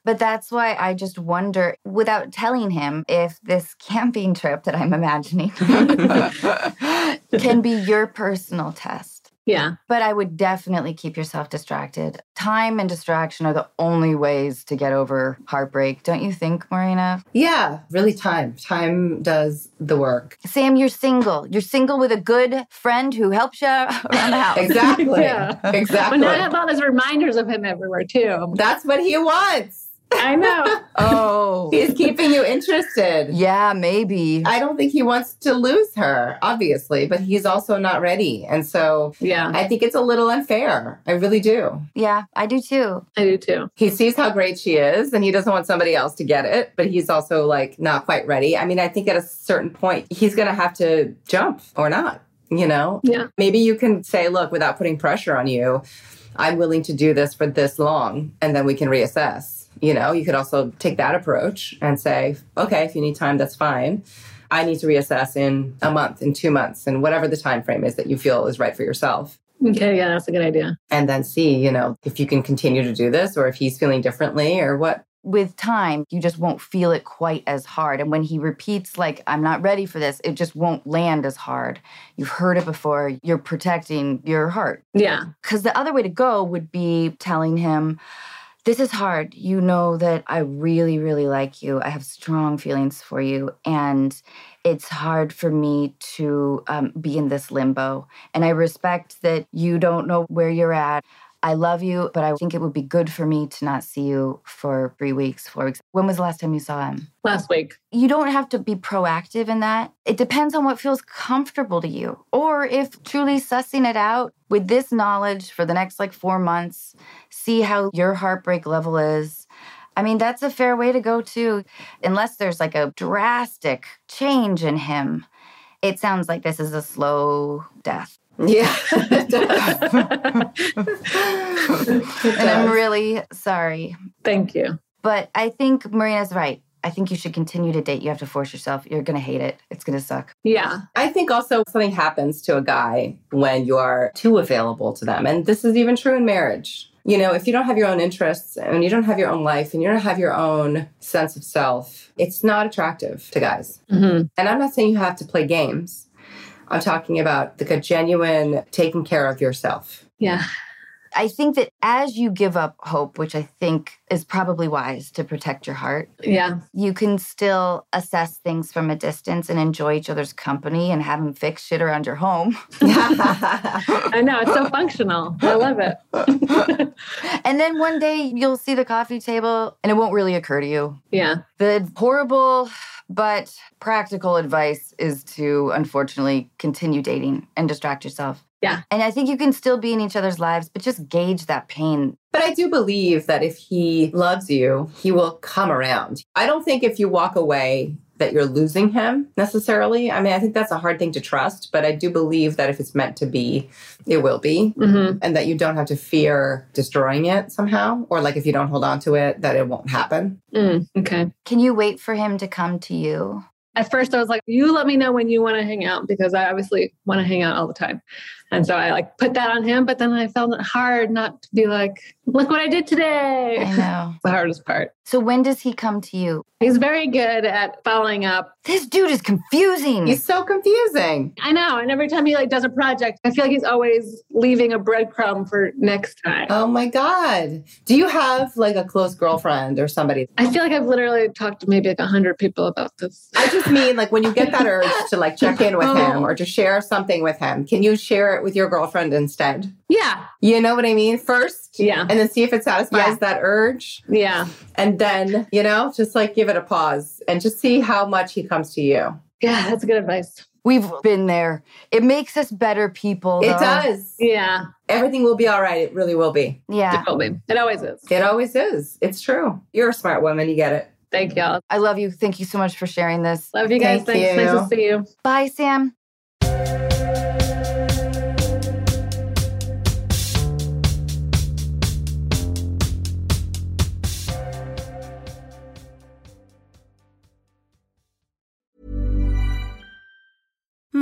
Speaker 4: But that's why I just wonder, without telling him, if this <laughs> camping trip that I'm imagining <laughs> can be your personal test.
Speaker 8: Yeah.
Speaker 4: But I would definitely keep yourself distracted. Time and distraction are the only ways to get over heartbreak, don't you think, Morena?
Speaker 6: Yeah, really time. Time does the work.
Speaker 4: Sam, you're single. You're single with a good friend who helps you around the house.
Speaker 6: Exactly. <laughs>
Speaker 8: Yeah.
Speaker 6: Exactly.
Speaker 8: But now I have all those reminders of him everywhere too.
Speaker 6: That's what he wants.
Speaker 8: I know. <laughs>
Speaker 4: Oh.
Speaker 6: He's keeping you interested.
Speaker 4: Yeah, maybe.
Speaker 6: I don't think he wants to lose her, obviously, but he's also not ready. And so
Speaker 8: Yeah,
Speaker 6: I think it's a little unfair. I really do.
Speaker 4: Yeah, I do too.
Speaker 8: I do too.
Speaker 6: He sees how great she is and he doesn't want somebody else to get it, but he's also like not quite ready. I mean, I think at a certain point, he's going to have to jump or not, you know?
Speaker 8: Yeah.
Speaker 6: Maybe you can say, look, without putting pressure on you, I'm willing to do this for this long and then we can reassess. You know, you could also take that approach and say, okay, if you need time, that's fine. I need to reassess in a month, in two months, and whatever the time frame is that you feel is right for yourself.
Speaker 8: Okay, yeah, that's a good idea.
Speaker 6: And then see, you know, if you can continue to do this or if he's feeling differently or what.
Speaker 4: With time, you just won't feel it quite as hard. And when he repeats, like, I'm not ready for this, it just won't land as hard. You've heard it before. You're protecting your heart.
Speaker 8: Yeah,
Speaker 4: Because the other way to go would be telling him, This is hard. You know that I really, really like you. I have strong feelings for you. And it's hard for me to um, be in this limbo. And I respect that you don't know where you're at. I love you, but I think it would be good for me to not see you for three weeks, four weeks. When was the last time you saw him?
Speaker 8: last week.
Speaker 4: you don't have to be proactive in that. It depends on what feels comfortable to you. Or if truly sussing it out with this knowledge for the next like four months, see how your heartbreak level is. I mean, that's a fair way to go too. Unless there's like a drastic change in him, it sounds like this is a slow death.
Speaker 6: Yeah. <laughs>
Speaker 4: And I'm really sorry.
Speaker 8: Thank you.
Speaker 4: But I think Morena's right. I think you should continue to date. You have to force yourself. You're going to hate it. It's going to suck.
Speaker 8: Yeah,
Speaker 6: I think also something happens to a guy when you are too available to them. And this is even true in marriage. You know, if you don't have your own interests and you don't have your own life and you don't have your own sense of self, it's not attractive to guys.
Speaker 8: hmm
Speaker 6: And I'm not saying you have to play games. I'm talking about the genuine taking care of yourself.
Speaker 8: yeah,
Speaker 4: I think that as you give up hope, which I think is probably wise to protect your heart,
Speaker 8: yeah,
Speaker 4: you can still assess things from a distance and enjoy each other's company and have them fix shit around your home. <laughs>
Speaker 8: I know it's so <laughs> functional. I love it. <laughs>
Speaker 4: and then one day you'll see the coffee table and it won't really occur to you.
Speaker 8: Yeah,
Speaker 4: The horrible but practical advice is to unfortunately continue dating and distract yourself.
Speaker 8: Yeah.
Speaker 4: And I think you can still be in each other's lives, but just gauge that pain.
Speaker 6: But I do believe that if he loves you, he will come around. I don't think if you walk away that you're losing him necessarily. I mean, I think that's a hard thing to trust, but I do believe that if it's meant to be, it will be.
Speaker 8: hmm
Speaker 6: And that you don't have to fear destroying it somehow, or like if you don't hold on to it, that it won't happen.
Speaker 8: mm, okay.
Speaker 4: Can you wait for him to come to you?
Speaker 8: At first, I was like, "You let me know when you want to hang out," because I obviously want to hang out all the time, and so I like put that on him. But then I felt it hard not to be like, "Look what I did today."
Speaker 4: I know. <laughs>
Speaker 8: the hardest part.
Speaker 4: So when does he come to you?
Speaker 8: He's very good at following up.
Speaker 4: This dude is confusing.
Speaker 6: He's so confusing.
Speaker 8: I know, and every time he like does a project, I feel like he's always leaving a breadcrumb for next time.
Speaker 6: Oh my God. Do you have like a close girlfriend or somebody?
Speaker 8: I feel like I've literally talked to maybe like a hundred people about this.
Speaker 6: I just mean like when you get that urge to like check in with <laughs> oh. him or to share something with him, can you share it with your girlfriend instead?
Speaker 8: Yeah,
Speaker 6: You know what I mean? First,
Speaker 8: yeah,
Speaker 6: and then see if it satisfies
Speaker 4: Yeah.
Speaker 6: that urge.
Speaker 8: yeah,
Speaker 6: And then, you know, just like give it a pause and just see how much he comes to you.
Speaker 8: yeah. That's good advice.
Speaker 4: We've been there. It makes us better people.
Speaker 6: It
Speaker 4: though.
Speaker 6: does.
Speaker 8: Yeah,
Speaker 6: Everything will be all right. It really will be.
Speaker 4: Yeah.
Speaker 8: it will be. It always is.
Speaker 6: It always is. It's true. You're a smart woman. You get it.
Speaker 8: Thank y'all.
Speaker 4: I love you. Thank you so much for sharing this.
Speaker 8: Love you guys.
Speaker 6: Thank
Speaker 8: Thanks. Nice to see you.
Speaker 4: Bye, Sam.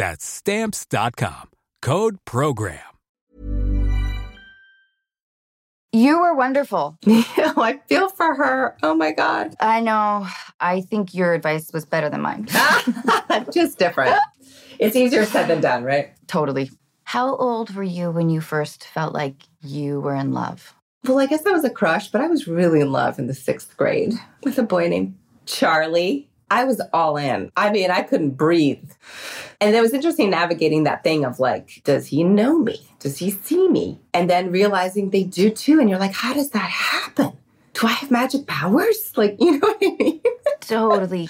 Speaker 9: That's Stamps.com. Code PROGRAM.
Speaker 4: You were wonderful. <laughs>
Speaker 6: I feel for her. Oh my God.
Speaker 4: I know. I think your advice was better than mine. <laughs> <laughs>
Speaker 6: Just different. It's easier said than done, right?
Speaker 4: totally. How old were you when you first felt like you were in love?
Speaker 6: Well, I guess that was a crush, but I was really in love in the sixth grade with a boy named Charlie. I was all in. I mean, I couldn't breathe. And it was interesting navigating that thing of like, does he know me? Does he see me? And then realizing they do too. And you're like, how does that happen? Do I have magic powers? <laughs> Like, you know what I mean?
Speaker 4: Totally.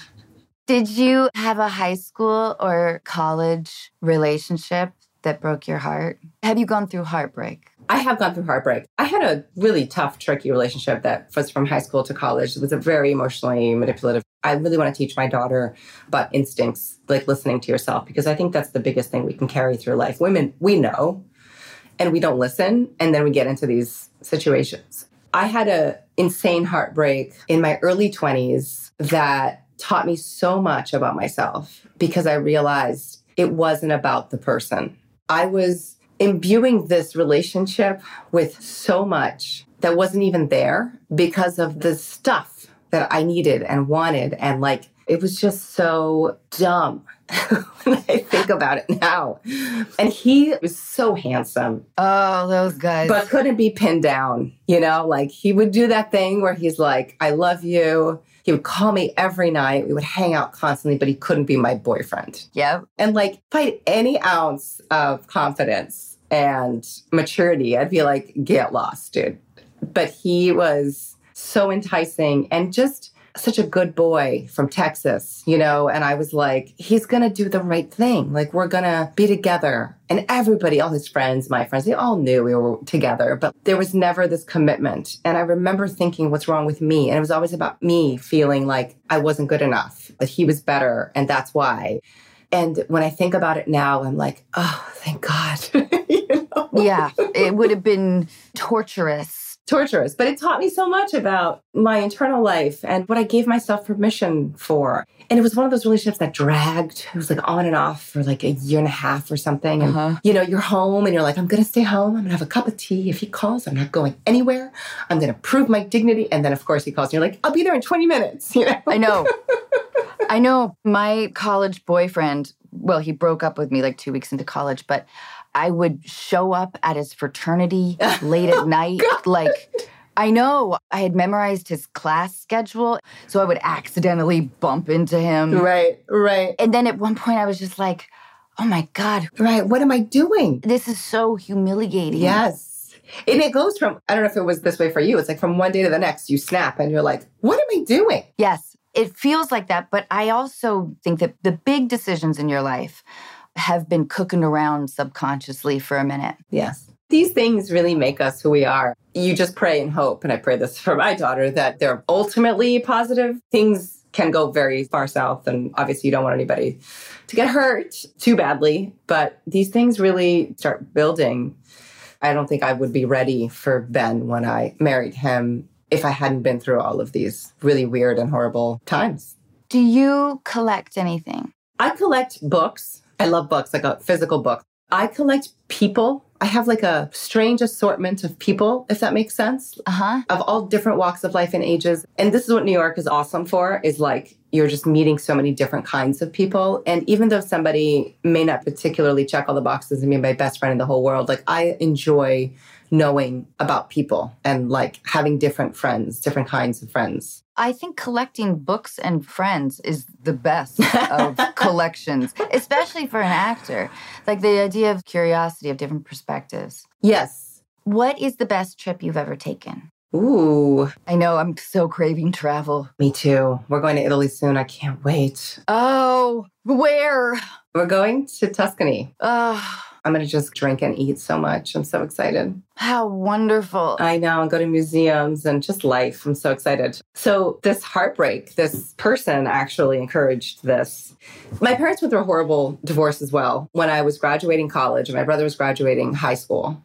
Speaker 4: Did you have a high school or college relationship that broke your heart? Have you gone through heartbreak?
Speaker 6: I have gone through heartbreak. I had a really tough, tricky relationship that was from high school to college. It was a very emotionally manipulative. I really want to teach my daughter about instincts, like listening to yourself, because I think that's the biggest thing we can carry through life. Women, we know, and we don't listen, and then we get into these situations. I had a insane heartbreak in my early 20s that taught me so much about myself because I realized it wasn't about the person. I was imbuing this relationship with so much that wasn't even there because of the stuff that I needed and wanted. And like, it was just so dumb <laughs> when I think about it now. And he was so handsome,
Speaker 4: Oh, those guys.
Speaker 6: but couldn't be pinned down. You know, like he would do that thing where he's like, I love you. He would call me every night. We would hang out constantly, but he couldn't be my boyfriend.
Speaker 4: yep.
Speaker 6: And like, had any ounce of confidence and maturity, I'd be like, get lost, dude. But he was so enticing and just such a good boy from Texas, you know. And I was like, he's gonna do the right thing. Like, we're gonna be together. And everybody, all his friends, my friends, they all knew we were together, but there was never this commitment. And I remember thinking, what's wrong with me? And it was always about me feeling like I wasn't good enough, that he was better. And that's why. And when I think about it now, I'm like, oh, thank God. <laughs> you know?
Speaker 4: Yeah. It would have been torturous.
Speaker 6: Torturous. But it taught me so much about my internal life and what I gave myself permission for. And it was one of those relationships that dragged. It was like on and off for like a year and a half or something. And,
Speaker 4: Uh-huh.
Speaker 6: you know, you're home and you're like, I'm going to stay home. I'm going to have a cup of tea. If he calls, I'm not going anywhere. I'm going to prove my dignity. And then, of course, he calls and you're like, I'll be there in 20 minutes. <laughs> You know?
Speaker 4: I know. I know. My college boyfriend, well, he broke up with me like two weeks into college, but I would show up at his fraternity <laughs> late at oh, night. Like, I know I had memorized his class schedule, so I would accidentally bump into him.
Speaker 6: Right, right,
Speaker 4: And then at one point, I was just like, oh my God,
Speaker 6: right. What am I doing?
Speaker 4: this is so humiliating.
Speaker 6: Yes. And it goes from, I don't know if it was this way for you. It's like from one day to the next, you snap and you're like, what am I doing?
Speaker 4: Yes, it feels like that. But I also think that the big decisions in your life have been cooking around subconsciously for a minute.
Speaker 6: Yes. These things really make us who we are. You just pray and hope, and I pray this <laughs> for my daughter, that they're ultimately positive. Things can go very far south, and obviously, you don't want anybody to get hurt too badly. But these things really start building I don't think I would be ready for Ben when I married him if I hadn't been through all of these really weird and horrible times.
Speaker 4: Do you collect anything?
Speaker 6: I collect books. I love books, like a physical book. I collect people. I have like a strange assortment of people, if that makes sense,
Speaker 4: Uh-huh.
Speaker 6: of all different walks of life and ages. And this is what New York is awesome for is like you're just meeting so many different kinds of people. And even though somebody may not particularly check all the boxes and be my best friend in the whole world, like I enjoy knowing about people and like having different friends, different kinds of friends.
Speaker 4: I think collecting books and friends is the best of <laughs> collections, especially for an actor. Like the idea of curiosity of different perspectives.
Speaker 6: Yes.
Speaker 4: What is the best trip you've ever taken?
Speaker 6: Ooh,
Speaker 4: I know I'm so craving travel.
Speaker 6: me too. We're going to Italy soon. I can't wait.
Speaker 4: Oh, where?
Speaker 6: We're going to Tuscany.
Speaker 4: Oh,
Speaker 6: I'm going to just drink and eat so much. I'm so excited.
Speaker 4: how wonderful.
Speaker 6: I know, and go to museums and just life. I'm so excited. So, this heartbreak, this person actually encouraged this. My parents went through a horrible divorce as well when I was graduating college, and my brother was graduating high school.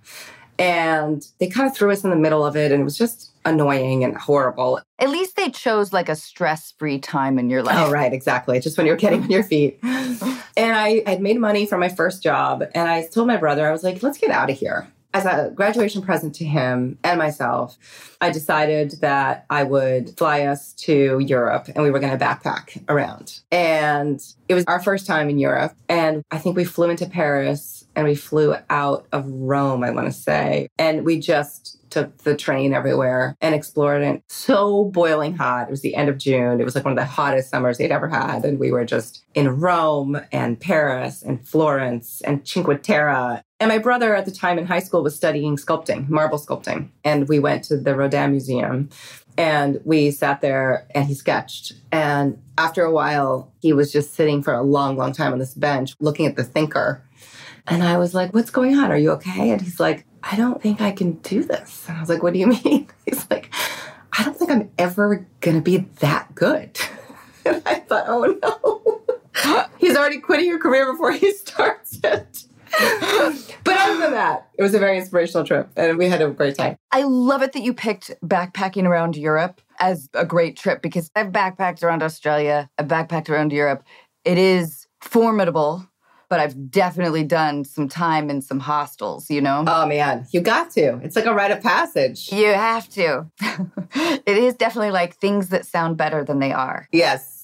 Speaker 6: And they kind of threw us in the middle of it, and it was just annoying and horrible.
Speaker 4: At least they chose like a stress free time in your life.
Speaker 6: Oh, right, exactly. Just when you're getting on your feet. And I had made money from my first job. And I told my brother, I was like, let's get out of here. As a graduation present to him and myself, I decided that I would fly us to Europe and we were going to backpack around. And it was our first time in Europe. And I think we flew into Paris and we flew out of Rome, I want to say. And we just took the train everywhere and explored it. So boiling hot. It was the end of June. It was like one of the hottest summers they'd ever had. And we were just in Rome and Paris and Florence and Cinque Terre. And my brother at the time in high school was studying sculpting, marble sculpting. And we went to the Rodin Museum and we sat there and he sketched. And after a while, he was just sitting for a long, long time on this bench looking at the thinker. And I was like, What's going on? Are you okay? And he's like, I don't think I can do this. And I was like, What do you <laughs> mean? He's like, I don't think I'm ever going to be that good. <laughs> And I thought, Oh no. <laughs> He's already quitting your career before he starts it. but other than that, it was a very inspirational trip and we had a great time.
Speaker 4: I love it that you picked backpacking around Europe as a great trip because I've backpacked around Australia, I've backpacked around Europe. It is formidable, but I've definitely done some time in some hostels, you know?
Speaker 6: Oh man, you got to. It's like a rite of passage.
Speaker 4: you have to. <laughs> it is definitely like things that sound better than they are.
Speaker 6: Yes.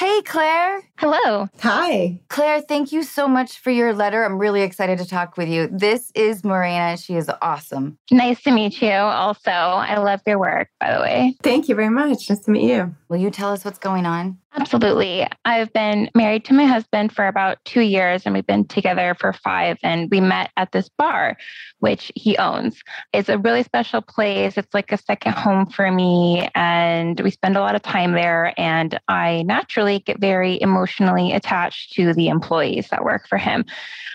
Speaker 4: Hey, Claire.
Speaker 10: Hello.
Speaker 6: Hi.
Speaker 4: Claire, thank you so much for your letter. I'm really excited to talk with you. This is Morena. She is awesome.
Speaker 10: Nice to meet you. Also, I love your work, by the way.
Speaker 6: Thank you very much. Nice to meet you.
Speaker 4: Will you tell us what's going on?
Speaker 10: Absolutely. I've been married to my husband for about two years and we've been together for five. And we met at this bar, which he owns. It's a really special place. It's like a second home for me. And we spend a lot of time there. And I naturally get very emotionally attached to the employees that work for him.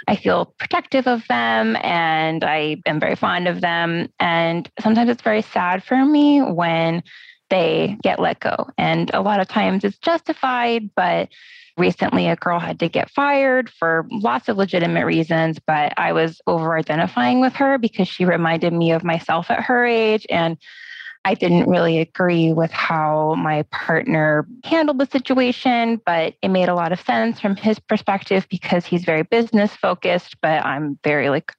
Speaker 10: I feel protective of them and I am very fond of them. And sometimes it's very sad for me when they get let go. And a lot of times it's justified, but recently a girl had to get fired for lots of legitimate reasons. But I was over identifying with her because she reminded me of myself at her age. And I didn't really agree with how my partner handled the situation, but it made a lot of sense from his perspective because he's very business focused, but I'm very like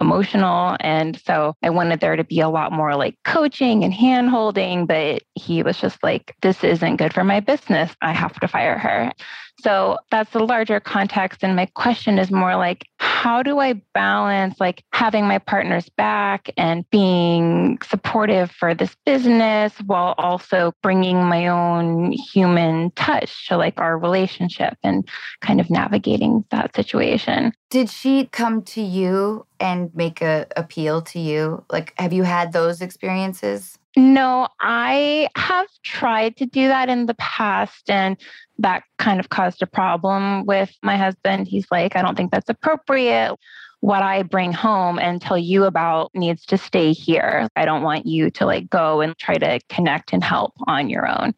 Speaker 10: emotional. And so I wanted there to be a lot more like coaching and hand holding, but he was just like, this isn't good for my business. I have to fire her. So that's the larger context. And my question is more like, how do I balance like having my partner's back and being supportive for this business while also bringing my own human touch to like our relationship and kind of navigating that situation?
Speaker 4: Did she come to you and make a appeal to you? Like, have you had those experiences?
Speaker 10: No, I have tried to do that in the past and that kind of caused a problem with my husband. He's like, I don't think that's appropriate. What I bring home and tell you about needs to stay here. I don't want you to like go and try to connect and help on your own.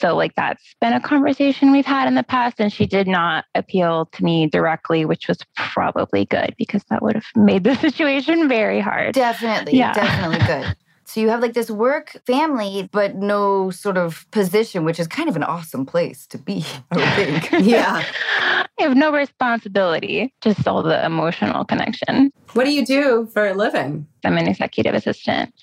Speaker 10: So, like, that's been a conversation we've had in the past. And she did not appeal to me directly, which was probably good because that would have made the <laughs> situation very hard.
Speaker 4: Definitely,
Speaker 10: Yeah.
Speaker 4: definitely good. So you have like this work family, but no sort of position, which is kind of an awesome place to be, <laughs> I would think. <laughs>
Speaker 6: Yeah. <laughs>
Speaker 10: I have no responsibility, just all the emotional connection.
Speaker 6: What do you do for a living?
Speaker 10: I'm an executive assistant.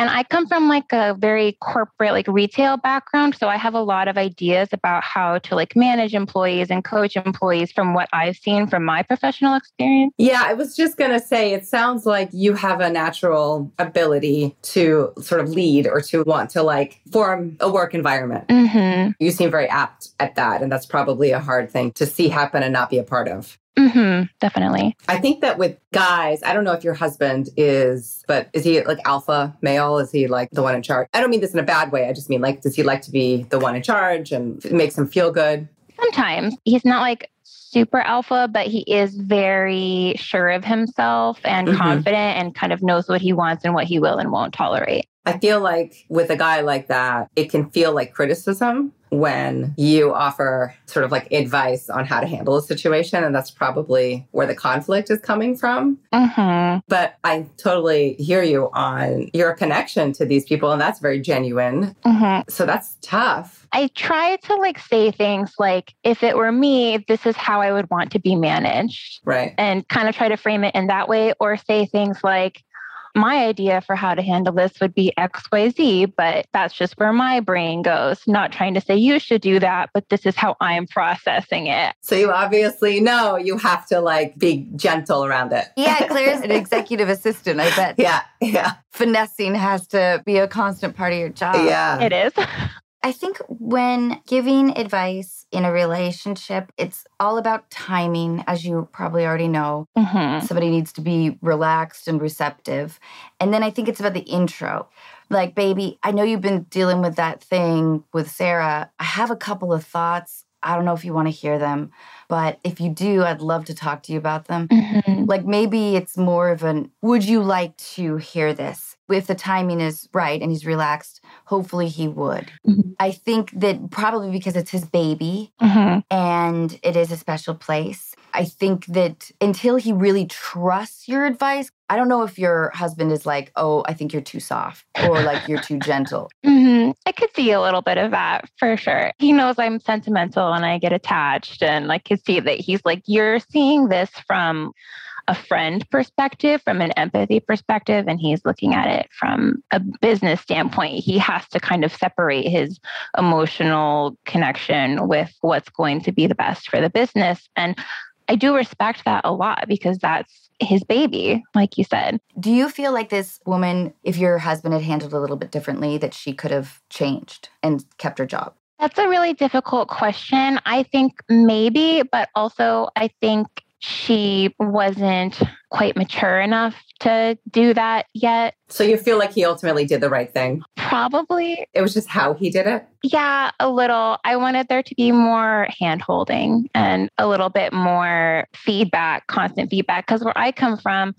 Speaker 10: And I come from like a very corporate, like retail background. So I have a lot of ideas about how to like manage employees and coach employees from what I've seen from my professional experience.
Speaker 6: Yeah, I was just going to say, it sounds like you have a natural ability to sort of lead or to want to like form a work environment.
Speaker 10: Mm-hmm.
Speaker 6: You seem very apt at that. And that's probably a hard thing to see happen and not be a part of.
Speaker 10: Mm-hmm. Definitely.
Speaker 6: I think that with guys, I don't know if your husband is, but is he like alpha male? Is he like the one in charge? I don't mean this in a bad way. I just mean like, does he like to be the one in charge and it makes him feel good?
Speaker 10: Sometimes he's not like super alpha, but he is very sure of himself and
Speaker 6: Mhm.
Speaker 10: confident and kind of knows what he wants and what he will and won't tolerate.
Speaker 6: I feel like with a guy like that, it can feel like criticism when you offer sort of like advice on how to handle a situation. And that's probably where the conflict is coming from.
Speaker 10: Mm-hmm.
Speaker 6: But I totally hear you on your connection to these people, and that's very genuine.
Speaker 10: Mm-hmm.
Speaker 6: So that's tough.
Speaker 10: I try to like say things like, if it were me, this is how I would want to be managed.
Speaker 6: Right.
Speaker 10: And kind of try to frame it in that way, or say things like, my idea for how to handle this would be XYZ, but that's just where my brain goes. Not trying to say you should do that, but this is how I'm processing it.
Speaker 6: So you obviously know you have to like be gentle around it.
Speaker 4: Yeah, <laughs> Claire's an executive assistant, I bet.
Speaker 6: Yeah. Yeah.
Speaker 4: Finessing has to be a constant part of your job.
Speaker 6: Yeah.
Speaker 10: It is. <laughs>
Speaker 4: I think when giving advice in a relationship, it's all about timing, as you probably already know.
Speaker 10: Mhm.
Speaker 4: Somebody needs to be relaxed and receptive. And then I think it's about the intro. Like, baby, I know you've been dealing with that thing with Sarah. I have a couple of thoughts. I don't know if you want to hear them, but if you do, I'd love to talk to you about them.
Speaker 10: Mhm.
Speaker 4: Like maybe it's more of an would you like to hear this? If the timing is right and he's relaxed, hopefully he would.
Speaker 10: Mhm.
Speaker 4: I think that probably because it's his baby
Speaker 10: Mhm.
Speaker 4: and it is a special place. I think that until he really trusts your advice, I don't know if your husband is like, oh, I think you're too soft or like you're too gentle. <laughs>
Speaker 10: hmm I could see a little bit of that for sure. He knows I'm sentimental and I get attached, and I could see that he's like, You're seeing this from a friend perspective, from an empathy perspective, and he's looking at it from a business standpoint. He has to kind of separate his emotional connection with what's going to be the best for the business. And I do respect that a lot because that's his baby, like you said.
Speaker 4: Do you feel like this woman, if your husband had handled a little bit differently, that she could have changed and kept her job?
Speaker 10: That's a really difficult question. I think maybe, but also I think she wasn't quite mature enough to do that yet.
Speaker 6: So you feel like he ultimately did the right thing.
Speaker 10: Probably,
Speaker 6: It was just how he did it.
Speaker 10: yeah, a little. I wanted there to be more hand holding and a little bit more feedback, constant feedback. Because where I come from,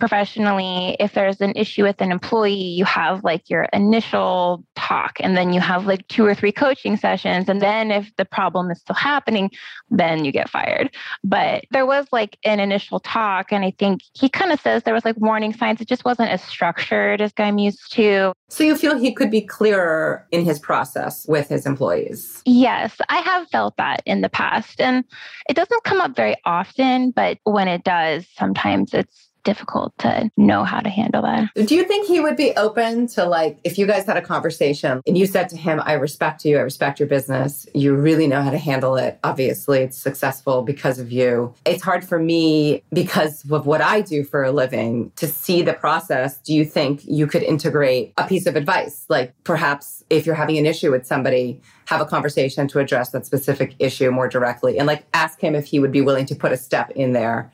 Speaker 10: professionally, if there's an issue with an employee, you have like your initial talk, and then you have like two or three coaching sessions. And then if the problem is still happening, then you get fired. But there was like an initial talk, and I think he kind of says there was like warning signs. It just wasn't as structured as I'm used to.
Speaker 6: So you feel he could be clearer in his process with his employees.
Speaker 10: Yes, I have felt that in the past. And it doesn't come up very often, but when it does, sometimes it's difficult to know how to handle that.
Speaker 6: Do you think he would be open to like if you guys had a conversation and you said to him, I respect you, I respect your business, you really know how to handle it. Obviously, it's successful because of you. It's hard for me because of what I do for a living to see the process. Do you think you could integrate a piece of advice? Like perhaps if you're having an issue with somebody, have a conversation to address that specific issue more directly and like ask him if he would be willing to put a step in there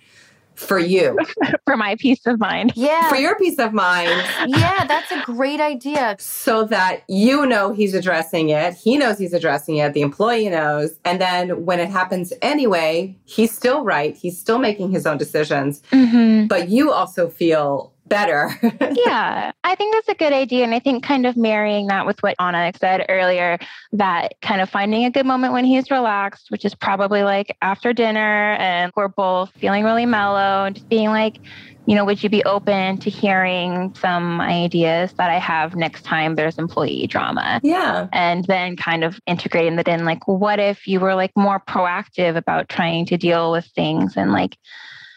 Speaker 6: for you, <laughs>
Speaker 10: for my peace of mind.
Speaker 4: Yeah.
Speaker 6: for your peace of mind,
Speaker 4: yeah, that's a great idea.
Speaker 6: so that you know he's addressing it. He knows he's addressing it. The employee knows. And then when it happens anyway, he's still right. He's still making his own decisions.
Speaker 10: Mm-hmm.
Speaker 6: But you also feel better. <laughs>
Speaker 10: yeah, I think that's a good idea. And I think kind of marrying that with what Anna said earlier, that kind of finding a good moment when he's relaxed, which is probably like after dinner and we're both feeling really mellow and just being like, you know, would you be open to hearing some ideas that I have next time there's employee drama?
Speaker 6: yeah.
Speaker 10: And then kind of integrating that in, like, what if you were like more proactive about trying to deal with things and like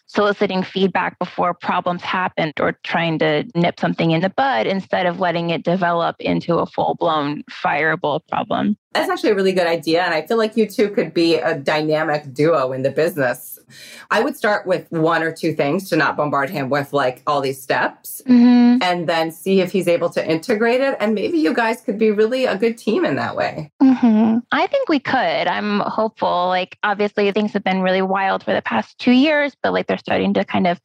Speaker 10: soliciting feedback before problems happened or trying to nip something in the bud instead of letting it develop into a full blown fireable problem.
Speaker 6: That's actually a really good idea. And I feel like you two could be a dynamic duo in the business. I would start with one or two things to not bombard him with like all these steps
Speaker 10: Mm-hmm.
Speaker 6: and then see if he's able to integrate it. And maybe you guys could be really a good team in that way.
Speaker 10: Mm-hmm. I think we could. I'm hopeful. Like, obviously, things have been really wild for the past two years, but like they're starting to kind of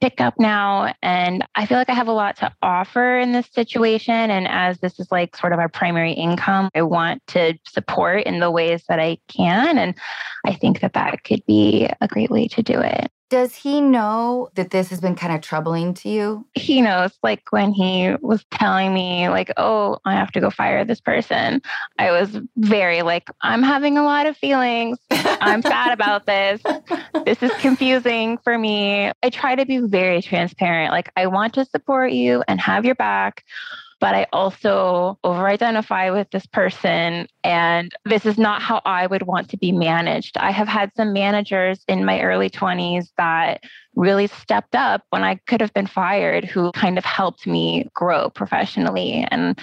Speaker 10: pick up now. And I feel like I have a lot to offer in this situation. And as this is like sort of our primary income, I want to support in the ways that I can. And I think that that could be a great way to do it.
Speaker 4: Does he know that this has been kind of troubling to you?
Speaker 10: he knows like when he was telling me like oh i have to go fire this person i was very like i'm having a lot of feelings. I'm sad about this. This is confusing for me. I try to be very transparent like i want to support you and have your back but I also over identify with this person. And this is not how I would want to be managed. I have had some managers in my early 20s that really stepped up when I could have been fired, who kind of helped me grow professionally. And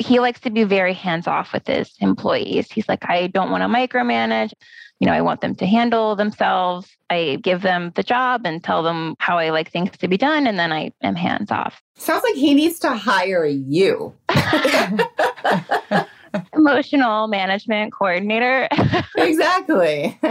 Speaker 10: he likes to be very hands off with his employees. He's like, I don't want to micromanage. You know, I want them to handle themselves. I give them the job and tell them how I like things to be done. And then I am hands off.
Speaker 6: Sounds like he needs to hire you. <laughs> <laughs> <laughs>
Speaker 10: Emotional management coordinator. <laughs>
Speaker 6: exactly. <laughs>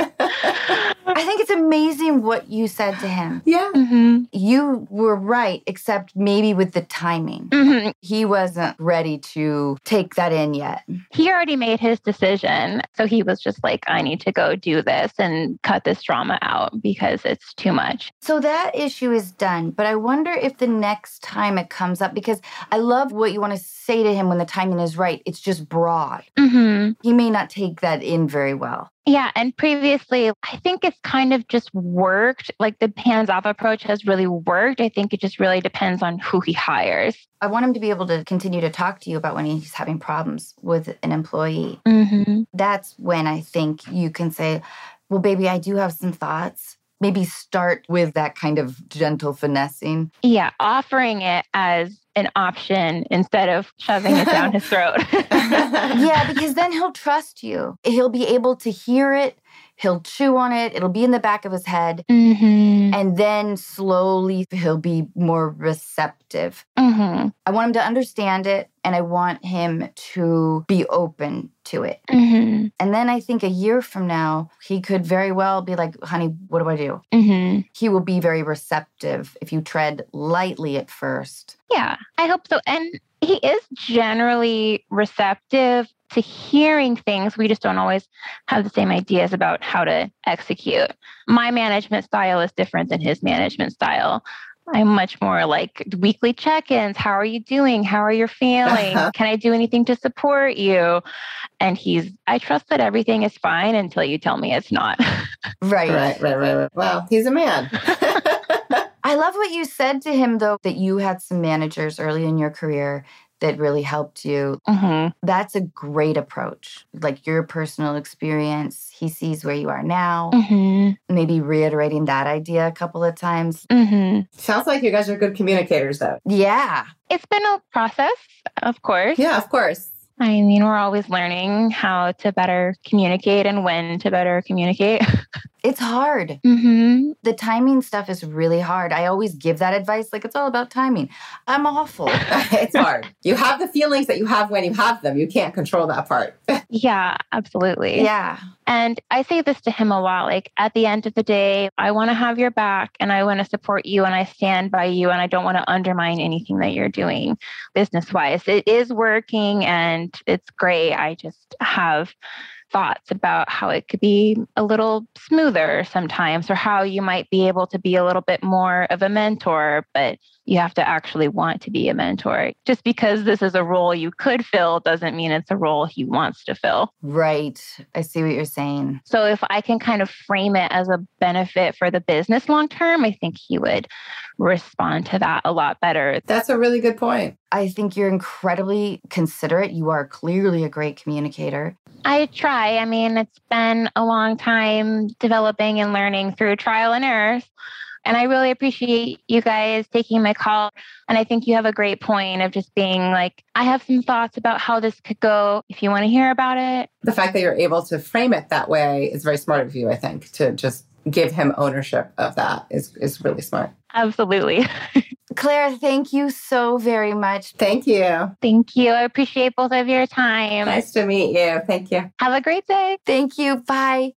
Speaker 4: I think it's amazing what you said to him.
Speaker 6: yeah.
Speaker 10: Mhm.
Speaker 4: You were right, except maybe with the timing.
Speaker 10: Mhm.
Speaker 4: He wasn't ready to take that in yet.
Speaker 10: He already made his decision. So he was just like, I need to go do this and cut this drama out because it's too much.
Speaker 4: So that issue is done. But I wonder if the next time it comes up, because I love what you want to say to him when the timing is right. It's just broad.
Speaker 10: Hmm
Speaker 4: He may not take that in very well.
Speaker 10: Yeah. And previously, I think it's kind of just worked. Like the hands off approach has really worked. I think it just really depends on who he hires.
Speaker 4: I want him to be able to continue to talk to you about when he's having problems with an employee.
Speaker 10: Mm-hmm.
Speaker 4: That's when I think you can say, Well, baby, I do have some thoughts. Maybe start with that kind of gentle finessing.
Speaker 10: Yeah. Offering it as an option instead of shoving it down his <laughs> throat. <laughs>
Speaker 4: yeah, because then he'll trust you. He'll be able to hear it, he'll chew on it, it'll be in the back of his head.
Speaker 10: hmm
Speaker 4: And then slowly he'll be more receptive.
Speaker 10: hmm
Speaker 4: I want him to understand it and I want him to be open to it.
Speaker 10: hmm
Speaker 4: And then I think a year from now, he could very well be like, honey, what do I do?
Speaker 10: hmm
Speaker 4: He will be very receptive if you tread lightly at first.
Speaker 10: Yeah, I hope so. And he is generally receptive to hearing things. We just don't always have the same ideas about how to execute. My management style is different than his management style. I'm much more like weekly check ins. How are you doing? How are you feeling? Uh-huh. Can I do anything to support you? And he's, I trust that everything is fine until you tell me it's not. <laughs>
Speaker 4: Right.
Speaker 6: Right, right, right, right. Well, he's a man. <laughs> <laughs>
Speaker 4: I love what you said to him, though, that you had some managers early in your career that really helped you.
Speaker 10: hmm
Speaker 4: That's a great approach. Like your personal experience, he sees where you are now,
Speaker 10: hmm
Speaker 4: maybe reiterating that idea a couple of times.
Speaker 10: hmm
Speaker 6: Sounds like you guys are good communicators, though.
Speaker 4: Yeah.
Speaker 10: It's been a process, of course.
Speaker 6: Yeah, of course.
Speaker 10: I mean, we're always learning how to better communicate and when to better communicate. <laughs>
Speaker 4: It's hard.
Speaker 10: Mm-hmm.
Speaker 4: The timing stuff is really hard. I always give that advice like it's all about timing. I'm awful. <laughs>
Speaker 6: it's hard. You have the feelings that you have when you have them. You can't control that part. <laughs>
Speaker 10: Yeah, absolutely.
Speaker 4: yeah.
Speaker 10: And I say this to him a lot like, at the end of the day, I want to have your back and I want to support you and I stand by you and I don't want to undermine anything that you're doing business wise. It is working and it's great. I just have thoughts about how it could be a little smoother sometimes or how you might be able to be a little bit more of a mentor, but you have to actually want to be a mentor. Just because this is a role you could fill doesn't mean it's a role he wants to fill.
Speaker 4: Right. I see what you're saying.
Speaker 10: So if I can kind of frame it as a benefit for the business long term, I think he would respond to that a lot better.
Speaker 6: That's a really good point.
Speaker 4: I think you're incredibly considerate. You are clearly a great communicator.
Speaker 10: I try. I mean, it's been a long time developing and learning through trial and error. And I really appreciate you guys taking my call. And I think you have a great point of just being like, I have some thoughts about how this could go if you want to hear about it.
Speaker 6: The fact that you're able to frame it that way is very smart of you, I think, to just give him ownership of that is, is really smart.
Speaker 10: Absolutely. <laughs>
Speaker 4: Claire, thank you so very much.
Speaker 6: Thank you.
Speaker 10: Thank you. I appreciate both of your time.
Speaker 6: Nice to meet you. Thank you.
Speaker 10: Have a great day.
Speaker 4: Thank you. Bye.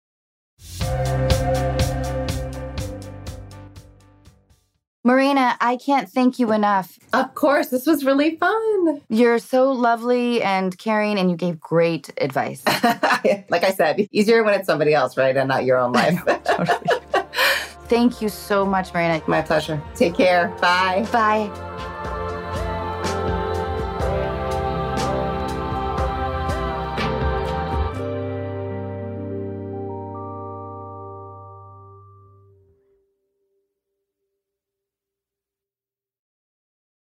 Speaker 4: Morena, I can't thank you enough.
Speaker 6: Of course, this was really fun.
Speaker 4: You're so lovely and caring, and you gave great advice. <laughs>
Speaker 6: like I said, easier when it's somebody else, right? And not your own <laughs> life.
Speaker 4: Thank you so much, Morena.
Speaker 6: My pleasure. Take care. Bye.
Speaker 4: Bye.